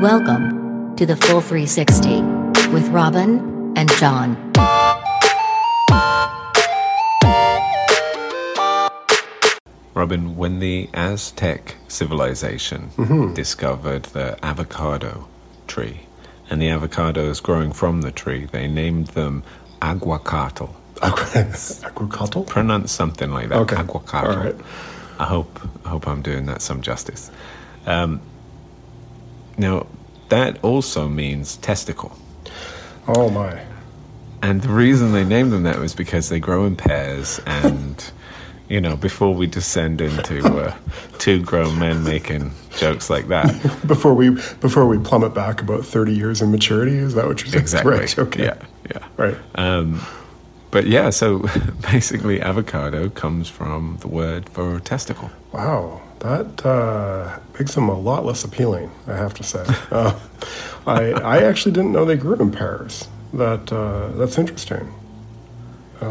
Welcome to the Full 360 with Robin and John. Robin, when the Aztec civilization Mm-hmm. discovered the avocado tree and the avocados growing from the tree, they named them aguacatl. Agricultural? Pronounce something like that. Okay. Aguacatl. All right. I hope I hope I'm doing that some justice. Um, now, that also means testicle. Oh my. And the reason they named them that was because they grow in pairs. And, you know, before we descend into uh, two grown men making jokes like that. Before we before we plummet back about thirty years in maturity, is that what you're saying? Exactly. Right. Okay. Yeah. Yeah. Right. Um, but yeah, so basically, avocado comes from the word for testicle. Wow. That uh, makes them a lot less appealing, I have to say. Uh, I I actually didn't know they grew in pairs. That uh, that's interesting.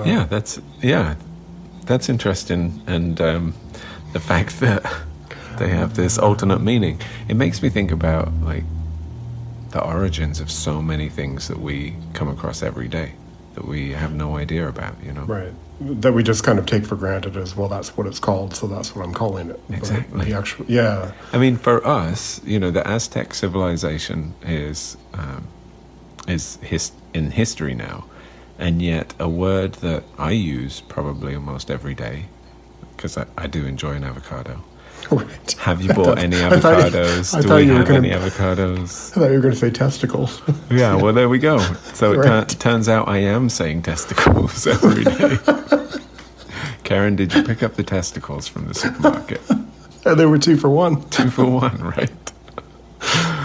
yeah, that's yeah, that's interesting, and um, the fact that they have this alternate meaning, it makes me think about like the origins of so many things that we come across every day that we have no idea about. You know, Right. That we just kind of take for granted as well. That's what it's called, so that's what I'm calling it. But Exactly. The actual, yeah. I mean, for us, you know, the Aztec civilization is um, is his, in history now, and yet a word that I use probably almost every day because I, I do enjoy an avocado. Right. Have you bought any I thought you- avocados? I Do thought we you were have gonna- any avocados? I thought you were going to say testicles. Yeah, well, there we go. So it Right. tu- turns out I am saying testicles every day. Karen, did you pick up the testicles from the supermarket? and they were two for one. Two for one, right?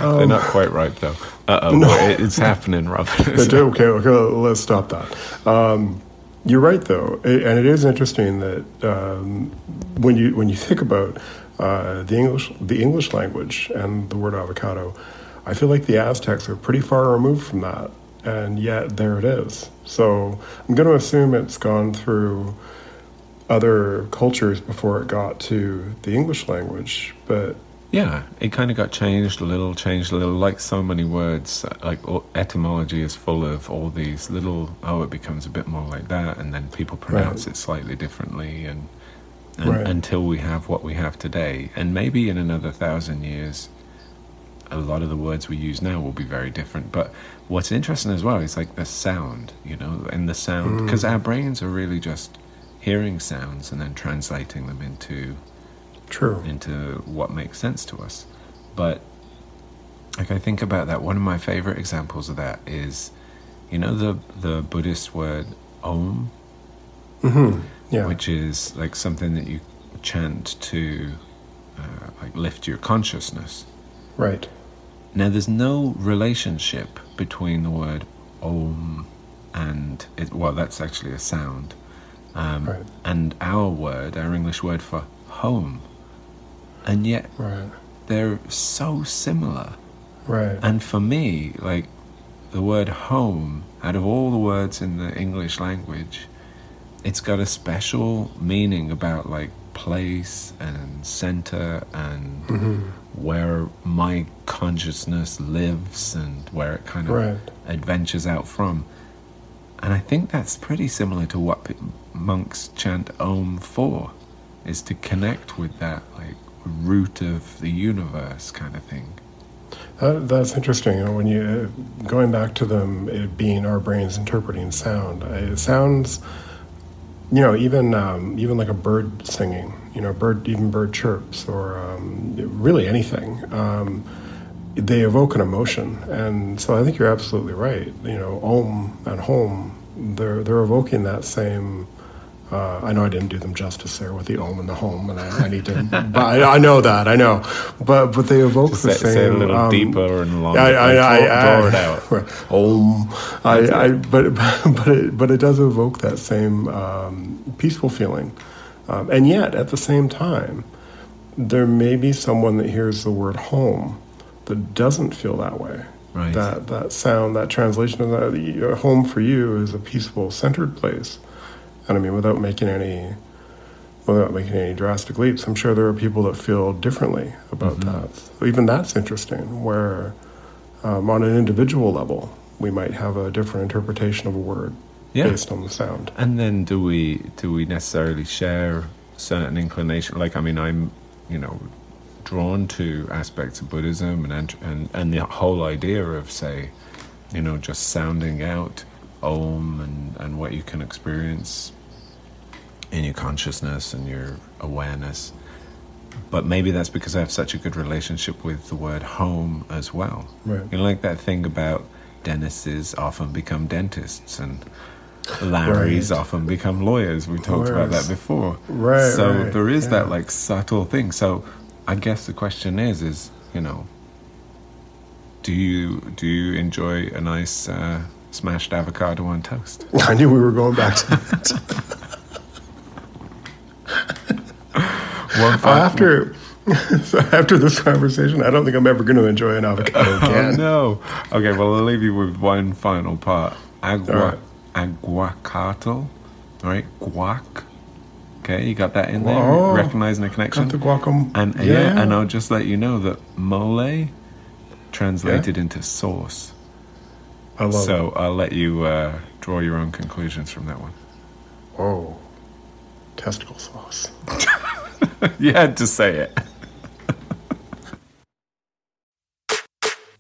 They're not quite ripe though. Uh oh, it's happening, Robin. Okay, okay, let's stop that. Um, you're right, though, and it is interesting that um, when you when you think about uh, the English the English language and the word avocado, I feel like the Aztecs are pretty far removed from that, and yet there it is. So I'm going to assume it's gone through other cultures before it got to the English language, but Yeah, it kind of got changed a little, changed a little. Like so many words, like all- etymology is full of all these little. Oh, it becomes a bit more like that, and then people pronounce it slightly differently, and, and Right. until we have what we have today, and maybe in another thousand years, a lot of the words we use now will be very different. But what's interesting as well is like the sound, you know, and the sound because mm. our brains are really just hearing sounds and then translating them into true. into what makes sense to us. But like I think about that, one of my favorite examples of that is, you know, the the Buddhist word Om, hmm Yeah. which is like something that you chant to uh, like lift your consciousness. right. Now, there's no relationship between the word Om and it. Well, that's actually a sound. Um, Right. And our word, our English word for home, and yet Right. they're so similar. Right. And for me, like the word home, out of all the words in the English language, it's got a special meaning about like place and center and Mm-hmm. where my consciousness lives and where it kind of Right. adventures out from. And I think that's pretty similar to what monks chant Om for, is to connect with that like root of the universe kind of thing. That, that's interesting. When you going back to them being our brains interpreting sound, it sounds, you know, even um, even like a bird singing, you know, bird even bird chirps or um, really anything. Um, they evoke an emotion, and so I think you're absolutely right. You know, om and home, they're they're evoking that same. Uh, I know I didn't do them justice there with the om and the home, and I, I need to. but I, I know that I know, but but they evoke Just the same. say a little um, deeper and longer. I, I, I, draw, I, out. Om. I, I, but but it, but it does evoke that same um, peaceful feeling, um, and yet at the same time, there may be someone that hears the word home that doesn't feel that way. Right. That that sound, that translation of that the- home for you is a peaceful, centered place, and I mean without making any without making any drastic leaps. I'm sure there are people that feel differently about Mm-hmm. that. So even that's interesting. Where um, on an individual level, we might have a different interpretation of a word Yeah. based on the sound. And then do we do we necessarily share certain inclination? Like I mean, I'm you know drawn to aspects of Buddhism and and and the whole idea of say, you know, just sounding out Om and and what you can experience in your consciousness and your awareness. But maybe that's because I have such a good relationship with the word home as well. Right. You know, like that thing about Dennises often become dentists and Larrys Right. often become lawyers. We talked about that before. Right, So right, there is that like subtle thing. So I guess the question is, is you know, do you do you enjoy a nice uh, smashed avocado on toast? I knew we were going back to that. One after so after this conversation, I don't think I'm ever going to enjoy an avocado Oh again. no. Okay, well I'll leave you with one final part. Agua All aguacatl. Right? Guac. Okay, you got that in there? Oh, Recognizing the connection? Got the guacam. Um, and yeah, and I'll just let you know that mole translated into sauce. I love so it. I'll let you uh, draw your own conclusions from that one. Oh, testicle sauce. you had to say it.